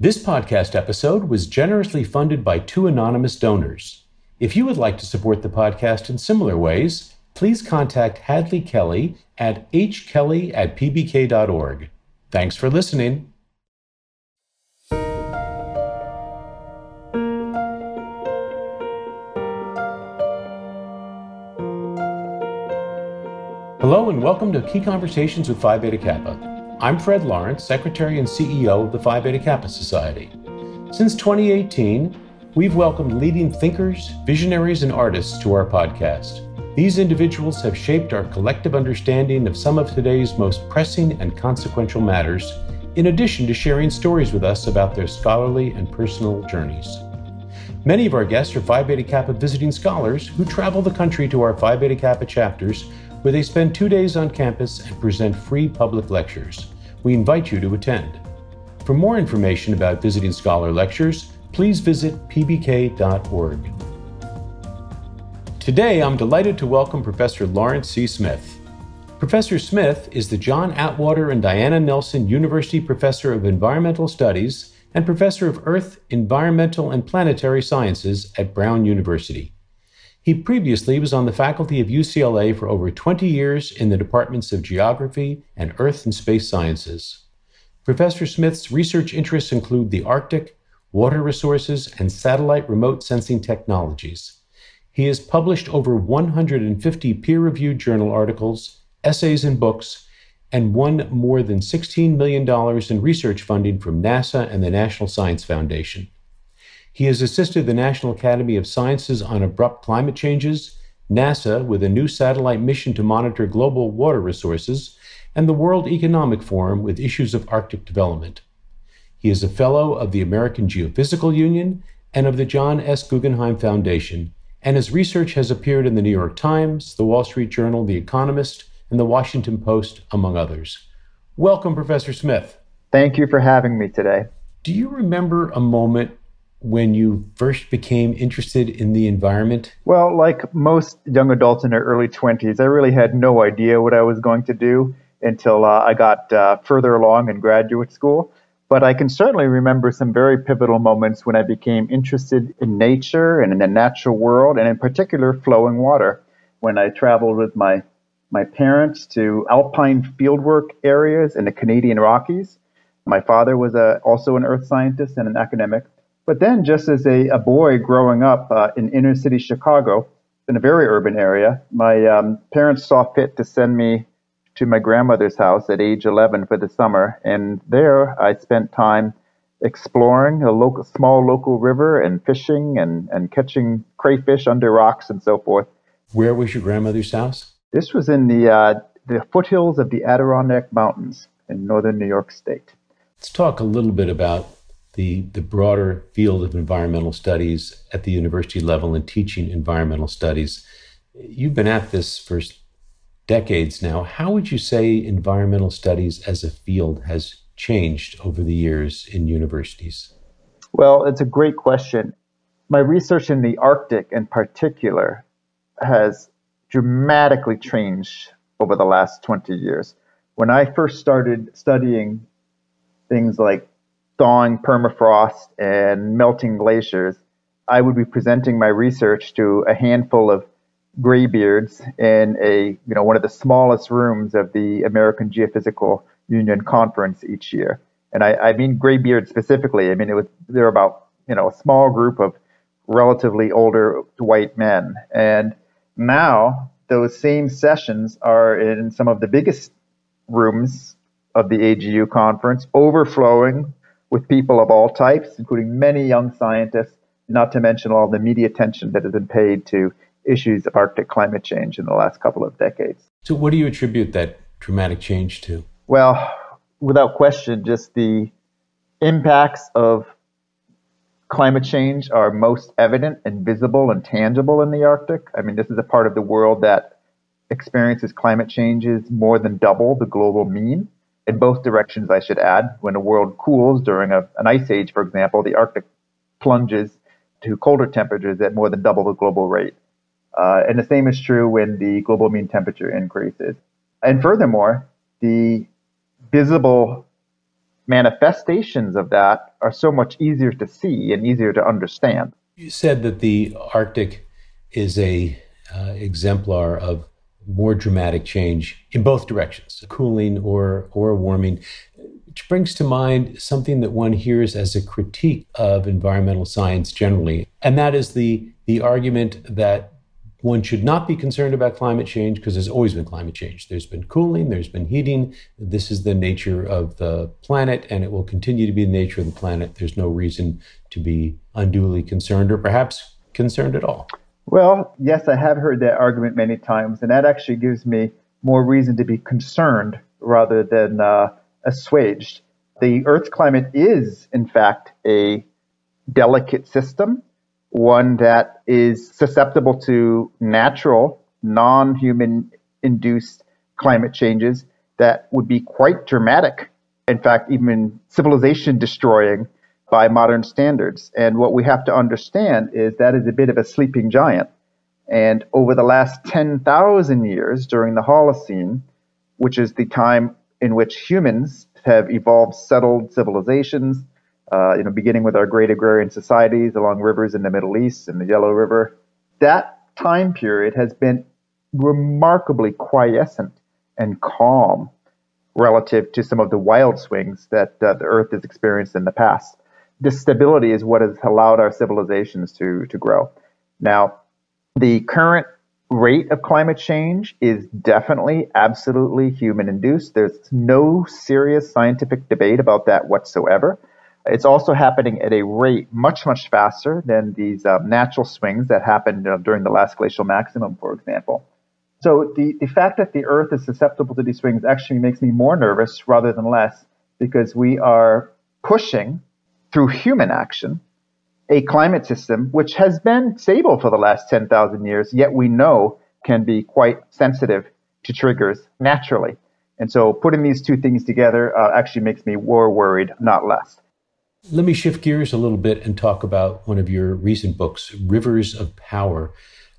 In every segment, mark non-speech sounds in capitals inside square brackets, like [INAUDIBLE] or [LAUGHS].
This podcast episode was generously funded by two anonymous donors. If you would like to support the podcast in similar ways, please contact Hadley Kelly at hkelly at pbk.org. Thanks for listening. Hello and welcome to Key Conversations with Phi Beta Kappa. I'm Fred Lawrence, Secretary and CEO of the Phi Beta Kappa Society. Since 2018, we've welcomed leading thinkers, visionaries, and artists to our podcast. These individuals have shaped our collective understanding of some of today's most pressing and consequential matters, in addition to sharing stories with us about their scholarly and personal journeys. Many of our guests are Phi Beta Kappa visiting scholars who travel the country to our Phi Beta Kappa chapters where they spend two days on campus and present free public lectures. We invite you to attend. For more information about visiting scholar lectures, please visit pbk.org. Today, I'm delighted to welcome Professor Laurence C. Smith. Professor Smith is the John Atwater and Diana Nelson University Professor of Environmental Studies and Professor of Earth, Environmental, and Planetary Sciences at Brown University. He previously was on the faculty of UCLA for over 20 years in the departments of geography and earth and space sciences. Professor Smith's research interests include the Arctic, water resources, and satellite remote sensing technologies. He has published over 150 peer reviewed journal articles, essays, and books, and won more than $16 million in research funding from NASA and the National Science Foundation. He has assisted the National Academy of Sciences on abrupt climate changes, NASA with a new satellite mission to monitor global water resources, and the World Economic Forum with issues of Arctic development. He is a fellow of the American Geophysical Union and of the John S. Guggenheim Foundation, and his research has appeared in the New York Times, the Wall Street Journal, The Economist, and the Washington Post, among others. Welcome, Professor Smith. Thank you for having me today. Do you remember a moment when you first became interested in the environment? Well, like most young adults in their early 20s, I really had no idea what I was going to do until uh, I got uh, further along in graduate school. But I can certainly remember some very pivotal moments when I became interested in nature and in the natural world, and in particular, flowing water. When I traveled with my my parents to alpine fieldwork areas in the Canadian Rockies. My father was a, uh, also an earth scientist and an academic. But then, just as a, a boy growing up uh, in inner city Chicago, in a very urban area, my um, parents saw fit to send me to my grandmother's house at age 11 for the summer. And there I spent time exploring a local, small local river and fishing and, and catching crayfish under rocks and so forth. Where was your grandmother's house? This was in the, uh, the foothills of the Adirondack Mountains in northern New York State. Let's talk a little bit about the, the broader field of environmental studies at the university level and teaching environmental studies. You've been at this for decades now. How would you say environmental studies as a field has changed over the years in universities? Well, it's a great question. My research in the Arctic in particular has dramatically changed over the last 20 years. When I first started studying things like thawing permafrost and melting glaciers, I would be presenting my research to a handful of graybeards in a you know one of the smallest rooms of the American Geophysical Union conference each year. And I, I mean graybeards specifically. I mean it was they're about you know a small group of relatively older white men. And now those same sessions are in some of the biggest rooms of the AGU conference, overflowing with people of all types, including many young scientists, not to mention all the media attention that has been paid to issues of Arctic climate change in the last couple of decades. So, what do you attribute that dramatic change to? Well, without question, just the impacts of climate change are most evident and visible and tangible in the Arctic. I mean, this is a part of the world that experiences climate changes more than double the global mean in both directions, I should add. When the world cools during a, an ice age, for example, the Arctic plunges to colder temperatures at more than double the global rate. Uh, and the same is true when the global mean temperature increases. And furthermore, the visible manifestations of that are so much easier to see and easier to understand. You said that the Arctic is a uh, exemplar of more dramatic change in both directions, cooling or or warming, which brings to mind something that one hears as a critique of environmental science generally, and that is the the argument that one should not be concerned about climate change because there's always been climate change. There's been cooling, there's been heating. This is the nature of the planet, and it will continue to be the nature of the planet. There's no reason to be unduly concerned or perhaps concerned at all. Well, yes, I have heard that argument many times, and that actually gives me more reason to be concerned rather than uh, assuaged. The Earth's climate is, in fact, a delicate system, one that is susceptible to natural, non human induced climate changes that would be quite dramatic. In fact, even civilization destroying by modern standards. And what we have to understand is that is a bit of a sleeping giant. And over the last 10,000 years during the Holocene, which is the time in which humans have evolved settled civilizations, uh, you know, beginning with our great agrarian societies along rivers in the Middle East and the Yellow River, that time period has been remarkably quiescent and calm relative to some of the wild swings that uh, the Earth has experienced in the past this stability is what has allowed our civilizations to, to grow. Now, the current rate of climate change is definitely absolutely human induced. There's no serious scientific debate about that whatsoever. It's also happening at a rate much, much faster than these um, natural swings that happened uh, during the last glacial maximum, for example. So the, the fact that the Earth is susceptible to these swings actually makes me more nervous rather than less because we are pushing through human action a climate system which has been stable for the last 10,000 years, yet we know can be quite sensitive to triggers naturally. And so putting these two things together uh, actually makes me more worried, not less. Let me shift gears a little bit and talk about one of your recent books, Rivers of Power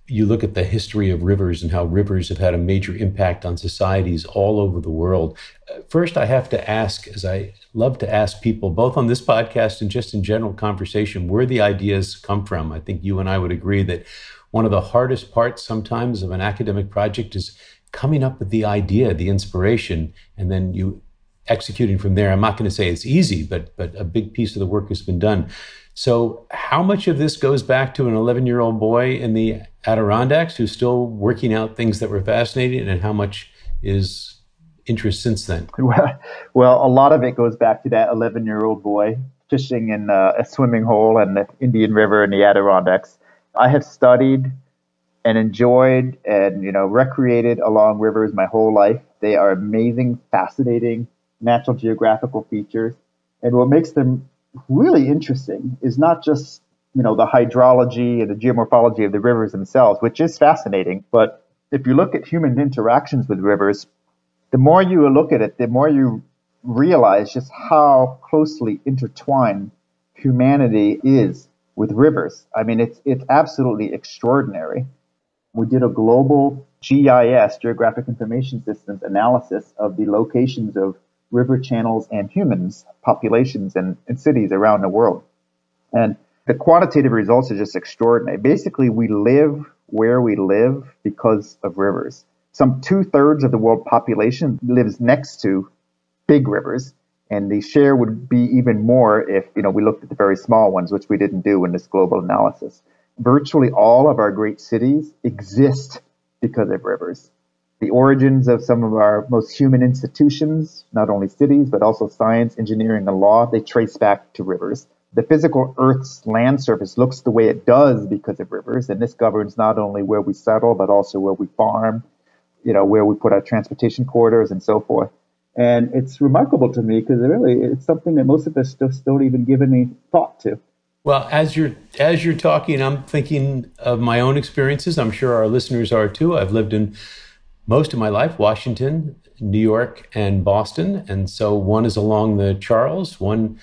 you look at the history of rivers and how rivers have had a major impact on societies all over the world. First, I have to ask, as I love to ask people, both on this podcast and just in general conversation, where the ideas come from. I think you and I would agree that one of the hardest parts sometimes of an academic project is coming up with the idea, the inspiration, and then you executing from there. I'm not going to say it's easy, but but a big piece of the work has been done. So, how much of this goes back to an 11 year old boy in the Adirondacks who's still working out things that were fascinating, and how much is interest since then? [LAUGHS] Well, well a lot of it goes back to that 11 year old boy fishing in uh, a swimming hole in the Indian River in the Adirondacks. I have studied and enjoyed and you know recreated along rivers my whole life. They are amazing, fascinating natural geographical features, and what makes them really interesting is not just you know the hydrology and the geomorphology of the rivers themselves, which is fascinating. But if you look at human interactions with rivers, the more you look at it, the more you realize just how closely intertwined humanity is with rivers. I mean, it's it's absolutely extraordinary. We did a global GIS, Geographic Information Systems, analysis of the locations of river channels and humans, populations and, and cities around the world. And the quantitative results are just extraordinary. Basically, we live where we live because of rivers. Some two thirds of the world population lives next to big rivers, and the share would be even more if you know we looked at the very small ones, which we didn't do in this global analysis. Virtually all of our great cities exist because of rivers the origins of some of our most human institutions, not only cities, but also science, engineering, and law, they trace back to rivers. The physical Earth's land surface looks the way it does because of rivers, and this governs not only where we settle, but also where we farm, you know, where we put our transportation corridors and so forth. And it's remarkable to me because it really it's something that most of us just don't even give any thought to. Well, as you're as you're talking, I'm thinking of my own experiences. I'm sure our listeners are too. I've lived in most of my life Washington, New York, and Boston. And so one is along the Charles, one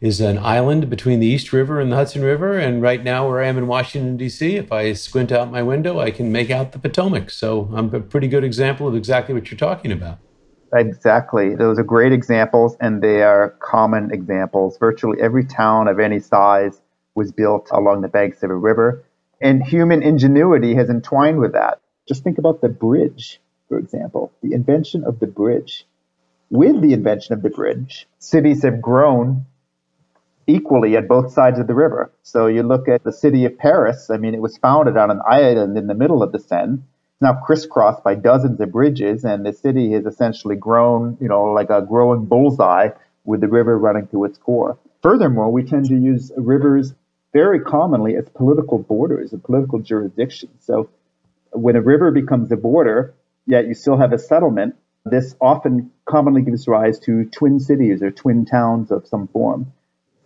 is an island between the East River and the Hudson River. And right now, where I am in Washington, D.C., if I squint out my window, I can make out the Potomac. So I'm a pretty good example of exactly what you're talking about. Exactly. Those are great examples, and they are common examples. Virtually every town of any size was built along the banks of a river, and human ingenuity has entwined with that. Just think about the bridge, for example, the invention of the bridge. With the invention of the bridge, cities have grown equally at both sides of the river. So you look at the city of Paris, I mean, it was founded on an island in the middle of the Seine. It's now crisscrossed by dozens of bridges, and the city has essentially grown, you know, like a growing bullseye with the river running through its core. Furthermore, we tend to use rivers very commonly as political borders and political jurisdictions. So when a river becomes a border, yet you still have a settlement, this often commonly gives rise to twin cities or twin towns of some form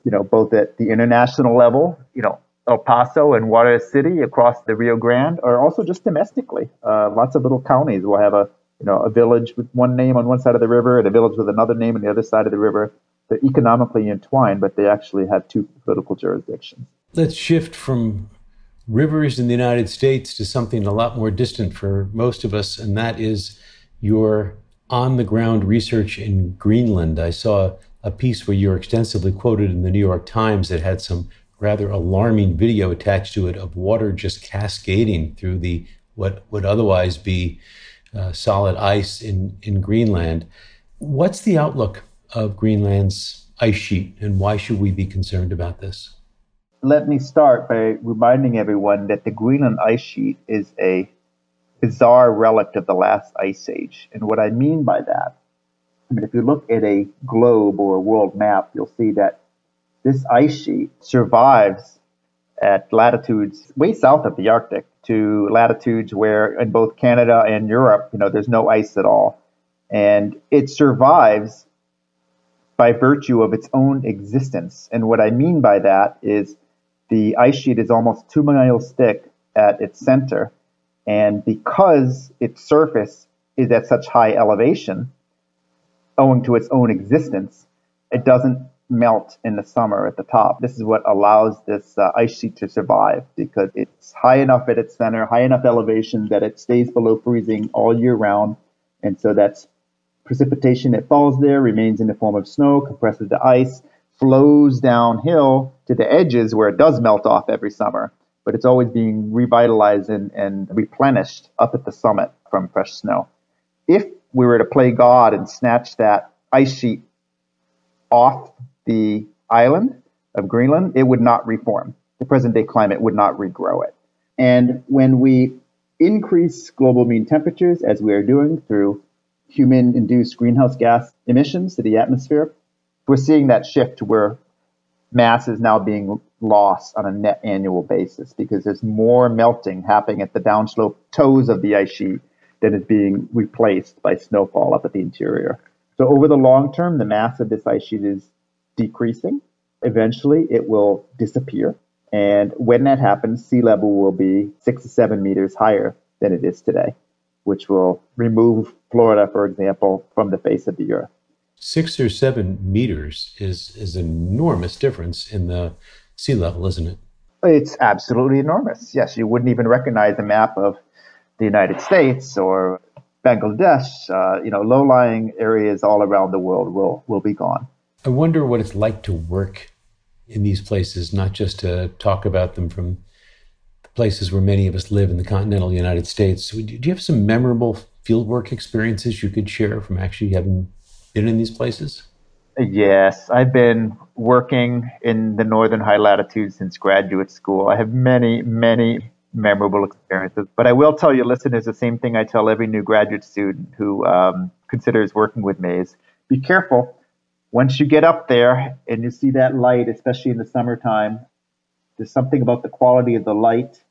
you know, both at the international level, you know, El Paso and Juarez City across the Rio Grande, or also just domestically. Uh, lots of little counties will have a, you know, a village with one name on one side of the river and a village with another name on the other side of the river. They're economically entwined, but they actually have two political jurisdictions. Let's shift from rivers in the United States to something a lot more distant for most of us, and that is your on the ground research in Greenland. I saw a piece where you're extensively quoted in the New York Times that had some rather alarming video attached to it of water just cascading through the what would otherwise be uh, solid ice in, in Greenland. What's the outlook of Greenland's ice sheet, and why should we be concerned about this? Let me start by reminding everyone that the Greenland ice sheet is a bizarre relic of the last ice age. And what I mean by that I mean, if you look at a globe or a world map, you'll see that this ice sheet survives at latitudes way south of the Arctic to latitudes where in both Canada and Europe, you know, there's no ice at all. And it survives by virtue of its own existence. And what I mean by that is the ice sheet is almost two miles thick at its center. And because its surface is at such high elevation, owing to its own existence, it doesn't melt in the summer at the top. This is what allows this uh, ice sheet to survive because it's high enough at its center, high enough elevation that it stays below freezing all year round. And so that's precipitation that falls there, remains in the form of snow, compresses the ice, flows downhill to the edges where it does melt off every summer. But it's always being revitalized and, and replenished up at the summit from fresh snow. If we were to play God and snatch that ice sheet off the island of Greenland, it would not reform. The present day climate would not regrow it. And when we increase global mean temperatures, as we are doing through human induced greenhouse gas emissions to the atmosphere, we're seeing that shift to where mass is now being lost on a net annual basis because there's more melting happening at the downslope toes of the ice sheet that is being replaced by snowfall up at the interior. So over the long term, the mass of this ice sheet is decreasing. Eventually, it will disappear. And when that happens, sea level will be six to seven meters higher than it is today, which will remove Florida, for example, from the face of the earth. Six or seven meters is, is an enormous difference in the sea level, isn't it? It's absolutely enormous. Yes, you wouldn't even recognize a map of the United States or Bangladesh, uh, you know, low-lying areas all around the world will will be gone. I wonder what it's like to work in these places, not just to talk about them from the places where many of us live in the continental United States. Do you have some memorable fieldwork experiences you could share from actually having been in these places? Yes, I've been working in the northern high latitudes since graduate school. I have many, many memorable experiences. But I will tell your listeners the same thing I tell every new graduate student who um, considers working with is be careful. Once you get up there and you see that light, especially in the summertime, there's something about the quality of the light,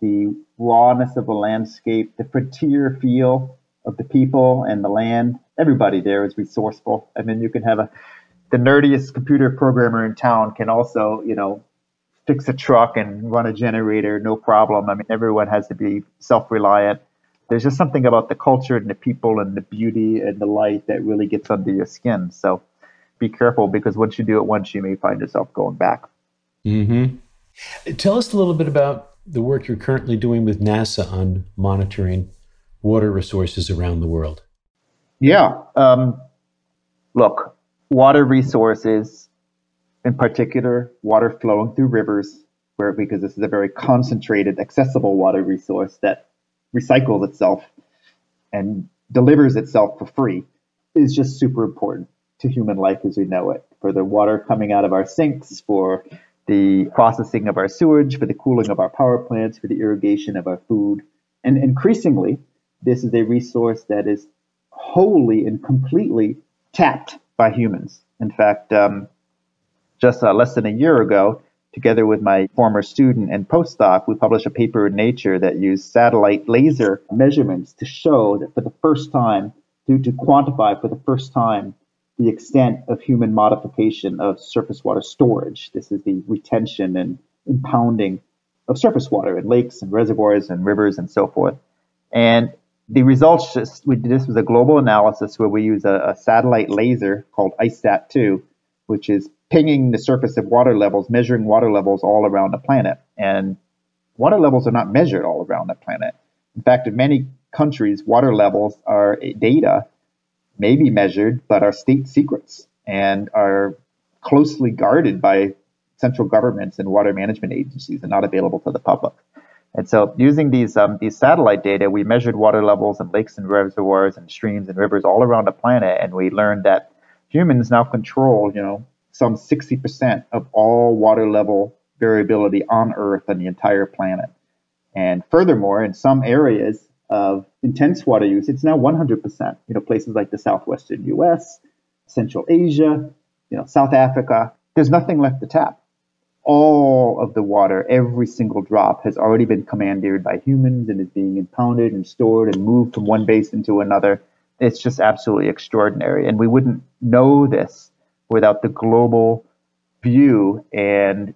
the rawness of the landscape, the frontier feel of the people and the land. Everybody there is resourceful. I mean, you can have a the nerdiest computer programmer in town can also, you know, fix a truck and run a generator, no problem. I mean, everyone has to be self reliant. There's just something about the culture and the people and the beauty and the light that really gets under your skin. So be careful because once you do it once, you may find yourself going back. Mm-hmm. Tell us a little bit about the work you're currently doing with NASA on monitoring water resources around the world. Yeah. Um, look, water resources, in particular, water flowing through rivers, where because this is a very concentrated, accessible water resource that recycles itself and delivers itself for free, is just super important to human life as we know it. For the water coming out of our sinks, for the processing of our sewage, for the cooling of our power plants, for the irrigation of our food. And increasingly, this is a resource that is wholly and completely tapped by humans. In fact, um, just uh, less than a year ago, together with my former student and postdoc, we published a paper in Nature that used satellite laser measurements to show that for the first time, to, to quantify for the first time the extent of human modification of surface water storage. This is the retention and impounding of surface water in lakes and reservoirs and rivers and so forth. And the results just, we, this was a global analysis where we use a, a satellite laser called ICESat-2, which is pinging the surface of water levels, measuring water levels all around the planet. And water levels are not measured all around the planet. In fact, in many countries, water levels are data may be measured, but are state secrets and are closely guarded by central governments and water management agencies and not available to the public. And so, using these um, these satellite data, we measured water levels in lakes and reservoirs and streams and rivers all around the planet, and we learned that humans now control, you know, some 60% of all water level variability on Earth and the entire planet. And furthermore, in some areas, of intense water use, it's now 100%. You know, places like the southwestern U.S., Central Asia, you know, South Africa, there's nothing left to tap. All of the water, every single drop, has already been commandeered by humans and is being impounded and stored and moved from one basin to another. It's just absolutely extraordinary. And we wouldn't know this without the global view and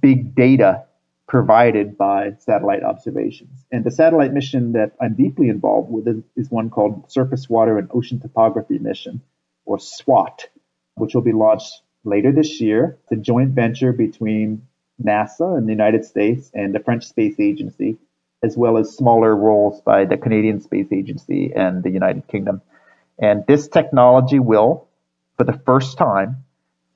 big data provided by satellite observations. And the satellite mission that I'm deeply involved with is, is, one called Surface Water and Ocean Topography Mission, or SWOT, which will be launched later this year. It's a joint venture between NASA in the United States and the French Space Agency, as well as smaller roles by the Canadian Space Agency and the United Kingdom. And this technology will, for the first time,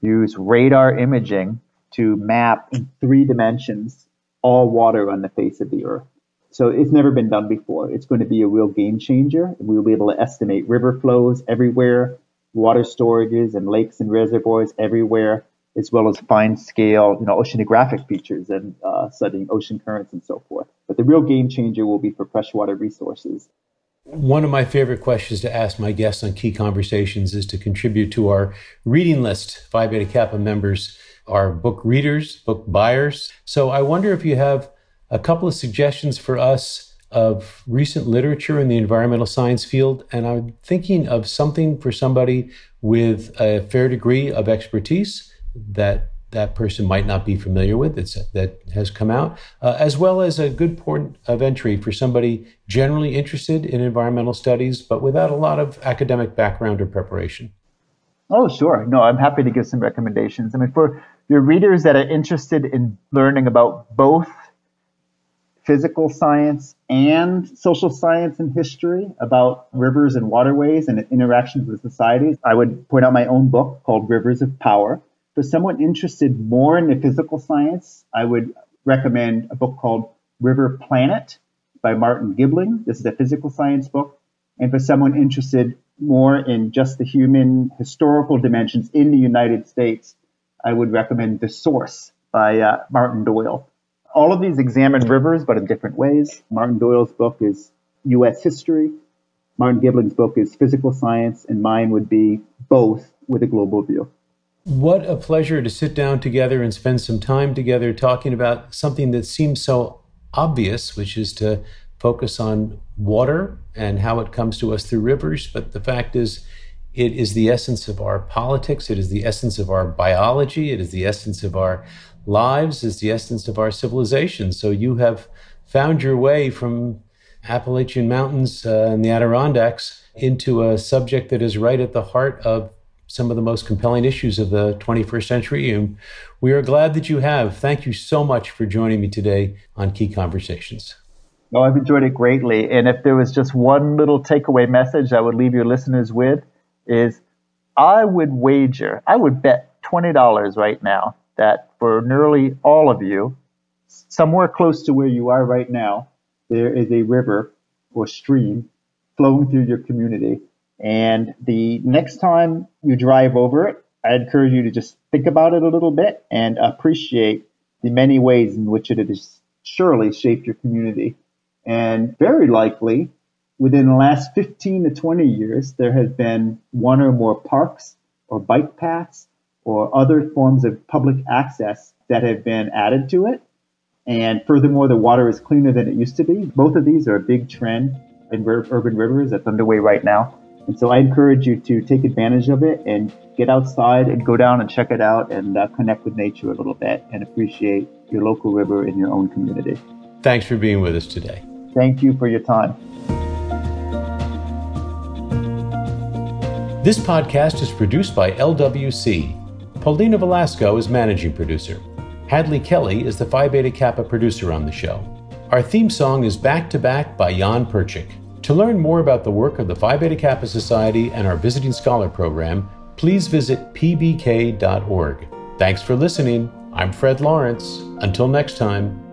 use radar imaging to map in three dimensions all water on the face of the earth. So it's never been done before. It's going to be a real game changer. We'll be able to estimate river flows everywhere, water storages and lakes and reservoirs everywhere, as well as fine scale, you know, oceanographic features and uh, studying ocean currents and so forth. But the real game changer will be for freshwater resources. One of my favorite questions to ask my guests on key conversations is to contribute to our reading list, Phi Beta Kappa members are book readers, book buyers. So I wonder if you have a couple of suggestions for us of recent literature in the environmental science field. And I'm thinking of something for somebody with a fair degree of expertise that that person might not be familiar with that's, that has come out, uh, as well as a good point of entry for somebody generally interested in environmental studies, but without a lot of academic background or preparation. Oh, sure. No, I'm happy to give some recommendations. I mean, for your readers that are interested in learning about both physical science and social science and history about rivers and waterways and interactions with societies, I would point out my own book called Rivers of Power. For someone interested more in the physical science, I would recommend a book called River Planet by Martin Gibling. This is a physical science book. And for someone interested more in just the human historical dimensions in the United States, I would recommend The Source by uh, Martin Doyle. All of these examine rivers, but in different ways. Martin Doyle's book is U.S. history. Martin Gibling's book is physical science, and mine would be both with a global view. What a pleasure to sit down together and spend some time together talking about something that seems so obvious, which is to focus on water and how it comes to us through rivers. But the fact is, it is the essence of our politics. It is the essence of our biology. It is the essence of our lives. It's the essence of our civilization. So you have found your way from Appalachian Mountains uh, and the Adirondacks into a subject that is right at the heart of some of the most compelling issues of the 21st century. And we are glad that you have. Thank you so much for joining me today on Key Conversations. No, I've enjoyed it greatly. And if there was just one little takeaway message I would leave your listeners with is I would wager, I would bet $20 right now that for nearly all of you, somewhere close to where you are right now, there is a river or stream flowing through your community. And the next time you drive over it, I encourage you to just think about it a little bit and appreciate the many ways in which it has surely shaped your community. And very likely, within the last 15 to 20 years, there has been one or more parks or bike paths or other forms of public access that have been added to it. And furthermore, the water is cleaner than it used to be. Both of these are a big trend in urban rivers that's underway right now. And so I encourage you to take advantage of it and get outside and go down and check it out and uh, connect with nature a little bit and appreciate your local river in your own community. Thanks for being with us today. Thank you for your time. This podcast is produced by LWC. Paulina Velasco is managing producer. Hadley Kelly is the Phi Beta Kappa producer on the show. Our theme song is Back to Back by Jan Perchik. To learn more about the work of the Phi Beta Kappa Society and our Visiting Scholar program, please visit pbk.org. Thanks for listening. I'm Fred Lawrence. Until next time.